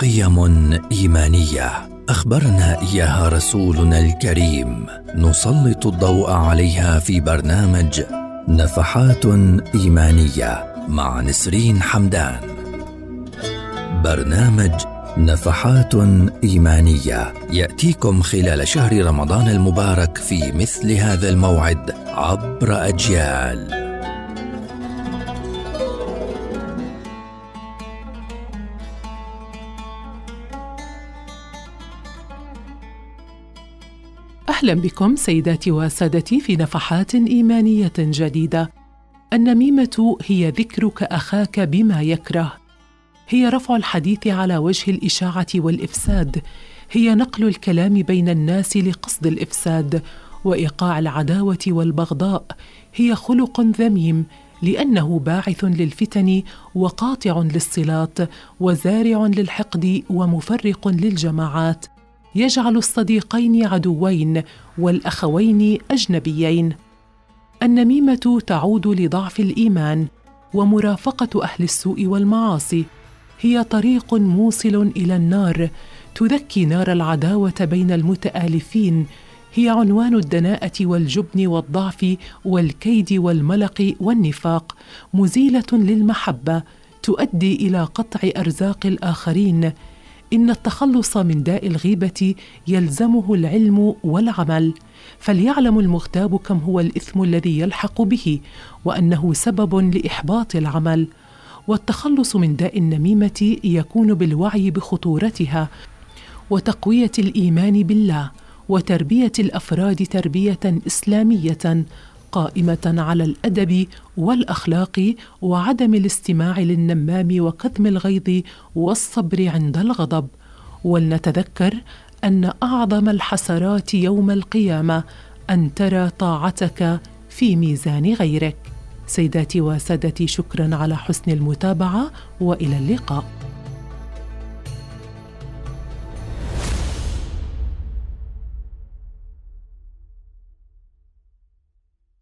قيم إيمانية. أخبرنا إياها رسولنا الكريم. نسلط الضوء عليها في برنامج نفحات إيمانية مع نسرين حمدان. برنامج نفحات إيمانية يأتيكم خلال شهر رمضان المبارك في مثل هذا الموعد عبر أجيال. أهلا بكم سيداتي وسادتي في نفحات إيمانية جديدة. النميمة هي ذكرك أخاك بما يكره. هي رفع الحديث على وجه الإشاعة والإفساد. هي نقل الكلام بين الناس لقصد الإفساد. وإيقاع العداوة والبغضاء هي خلق ذميم لأنه باعث للفتن وقاطع للصلات وزارع للحقد ومفرق للجماعات. يجعل الصديقين عدوين والأخوين أجنبيين. النميمة تعود لضعف الإيمان ومرافقة أهل السوء والمعاصي. هي طريق موصل إلى النار تذكي نار العداوة بين المتآلفين. هي عنوان الدناءة والجبن والضعف والكيد والملق والنفاق مزيلة للمحبة تؤدي إلى قطع أرزاق الآخرين. إن التخلص من داء الغيبة يلزمه العلم والعمل فليعلم المغتاب كم هو الإثم الذي يلحق به وأنه سبب لإحباط العمل. والتخلص من داء النميمة يكون بالوعي بخطورتها وتقوية الإيمان بالله وتربية الأفراد تربية إسلامية قائمة على الأدب والأخلاق وعدم الاستماع للنمام وكظم الغيظ والصبر عند الغضب. ولنتذكر أن أعظم الحسرات يوم القيامة أن ترى طاعتك في ميزان غيرك. سيداتي وسادتي شكرا على حسن المتابعة وإلى اللقاء.